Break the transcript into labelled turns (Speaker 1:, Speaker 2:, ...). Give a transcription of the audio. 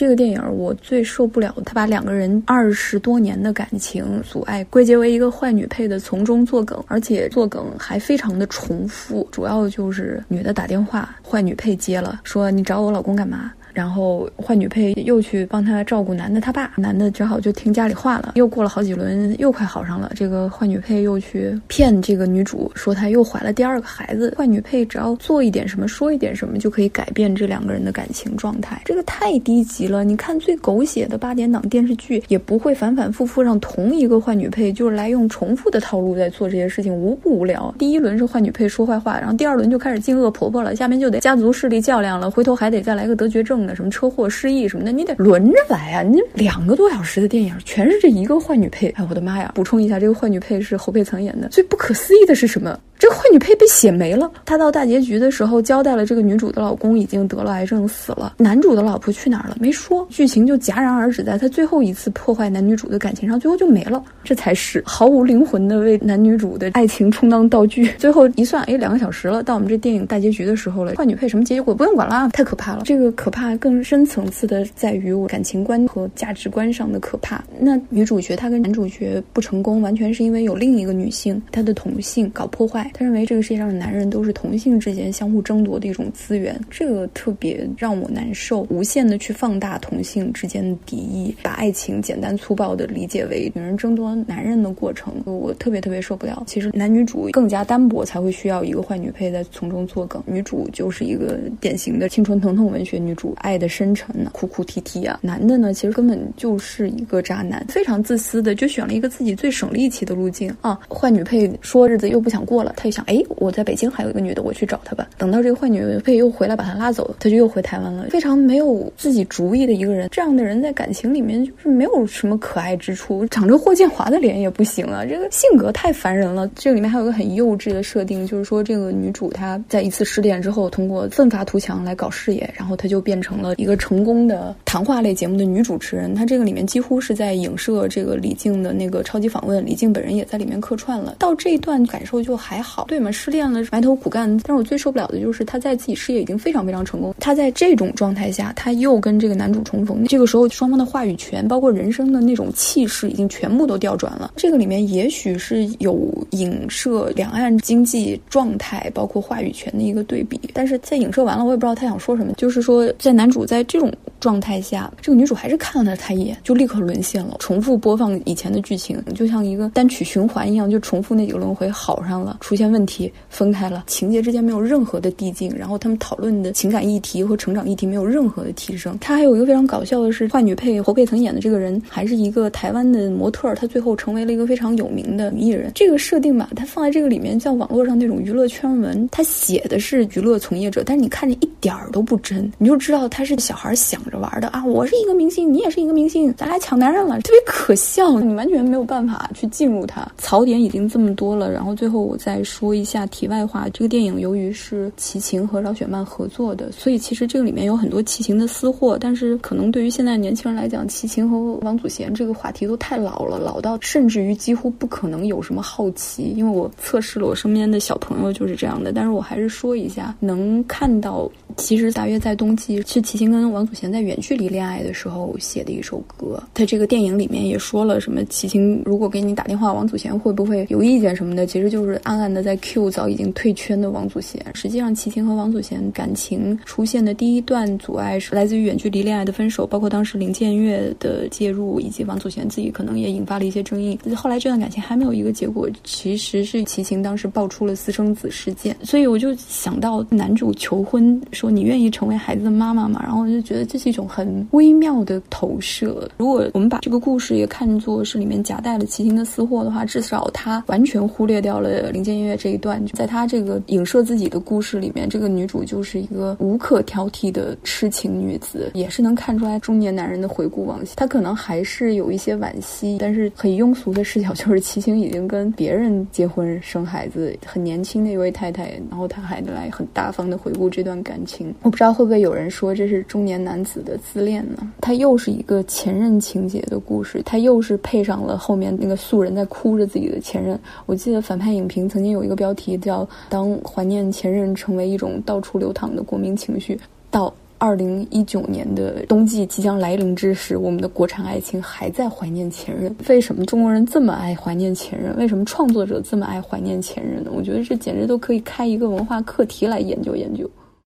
Speaker 1: 这个电影我最受不了，他把两个人二十多年的感情阻碍归结为一个坏女配的从中作梗，而且作梗还非常的重复，主要就是女的打电话，坏女配接了，说你找我老公干嘛？然后坏女配又去帮他照顾男的他爸，男的只好就听家里话了。又过了好几轮，又快好上了。这个坏女配又去骗这个女主，说她又怀了第二个孩子。坏女配只要做一点什么，说一点什么，就可以改变这两个人的感情状态。这个太低级了！你看最狗血的八点档电视剧，也不会反反复复让同一个坏女配就是来用重复的套路在做这些事情，无不无聊。第一轮是坏女配说坏话，然后第二轮就开始敬恶婆婆了，下面就得家族势力较量了，回头还得再来个得绝症。什么车祸、失忆什么的，你得轮着来啊！你两个多小时的电影，全是这一个坏女配。哎，我的妈呀！补充一下，这个坏女配是侯佩岑演的。最不可思议的是什么？坏女配被写没了。她到大结局的时候交代了，这个女主的老公已经得了癌症死了。男主的老婆去哪儿了？没说。剧情就戛然而止在他最后一次破坏男女主的感情上，最后就没了。这才是毫无灵魂的为男女主的爱情充当道具。最后一算，哎，两个小时了，到我们这电影大结局的时候了。坏女配什么结果不用管了，太可怕了。这个可怕更深层次的在于我感情观和价值观上的可怕。那女主角她跟男主角不成功，完全是因为有另一个女性她的同性搞破坏。他认为这个世界上的男人都是同性之间相互争夺的一种资源，这个特别让我难受。无限的去放大同性之间的敌意，把爱情简单粗暴的理解为女人争夺男人的过程，我特别特别受不了。其实男女主更加单薄，才会需要一个坏女配在从中作梗。女主就是一个典型的青春疼痛文学女主，爱的深沉呢，哭哭啼啼啊。男的呢，其实根本就是一个渣男，非常自私的，就选了一个自己最省力气的路径啊。坏女配说日子又不想过了。他想，哎，我在北京还有一个女的，我去找她吧。等到这个坏女配又回来把她拉走，他就又回台湾了。非常没有自己主意的一个人，这样的人在感情里面就是没有什么可爱之处，长着霍建华的脸也不行啊。这个性格太烦人了。这里面还有一个很幼稚的设定，就是说这个女主她在一次失恋之后，通过奋发图强来搞事业，然后她就变成了一个成功的谈话类节目的女主持人。她这个里面几乎是在影射这个李静的那个超级访问，李静本人也在里面客串了。到这一段感受就还好。好，对嘛？失恋了，埋头苦干。但是我最受不了的就是他在自己事业已经非常非常成功，他在这种状态下，他又跟这个男主重逢。这个时候，双方的话语权，包括人生的那种气势，已经全部都调转了。这个里面也许是有影射两岸经济状态，包括话语权的一个对比。但是在影射完了，我也不知道他想说什么。就是说，在男主在这种状态下，这个女主还是看了他一眼，就立刻沦陷了，重复播放以前的剧情，就像一个单曲循环一样，就重复那几个轮回，好上了，出现。问题分开了，情节之间没有任何的递进，然后他们讨论的情感议题和成长议题没有任何的提升。他还有一个非常搞笑的是，坏女配侯佩岑演的这个人还是一个台湾的模特，她最后成为了一个非常有名的艺人。这个设定吧，它放在这个里面，像网络上那种娱乐圈文，他写的是娱乐从业者，但是你看着一点儿都不真，你就知道他是小孩想着玩的啊！我是一个明星，你也是一个明星，咱俩抢男人了，特别可笑，你完全没有办法去进入他。槽点已经这么多了，然后最后我再。说一下题外话，这个电影由于是齐秦和饶雪漫合作的，所以其实这个里面有很多齐秦的私货。但是可能对于现在年轻人来讲，齐秦和王祖贤这个话题都太老了，老到甚至于几乎不可能有什么好奇。因为我测试了我身边的小朋友就是这样的，但是我还是说一下，能看到其实大约在冬季是齐秦跟王祖贤在远距离恋爱的时候写的一首歌。他这个电影里面也说了什么，齐秦如果给你打电话，王祖贤会不会有意见什么的？其实就是暗暗的。在 Q 早已经退圈的王祖贤，实际上齐秦和王祖贤感情出现的第一段阻碍是来自于远距离恋爱的分手，包括当时林建岳的介入，以及王祖贤自己可能也引发了一些争议。后来这段感情还没有一个结果，其实是齐秦当时爆出了私生子事件，所以我就想到男主求婚说你愿意成为孩子的妈妈吗？然后我就觉得这是一种很微妙的投射。如果我们把这个故事也看作是里面夹带了齐秦的私货的话，至少他完全忽略掉了林建岳。这一段，在他这个影射自己的故事里面，这个女主就是一个无可挑剔的痴情女子，也是能看出来中年男人的回顾往昔。她可能还是有一些惋惜，但是很庸俗的视角就是齐秦已经跟别人结婚生孩子，很年轻的一位太太，然后他还来很大方的回顾这段感情。我不知道会不会有人说这是中年男子的自恋呢？他又是一个前任情节的故事，他又是配上了后面那个素人在哭着自己的前任。我记得反派影评曾经有。有一个标题叫“当怀念前任成为一种到处流淌的国民情绪”，到二零一九年的冬季即将来临之时，我们的国产爱情还在怀念前任。为什么中国人这么爱怀念前任？为什么创作者这么爱怀念前任呢？我觉得这简直都可以开一个文化课题来研究研究。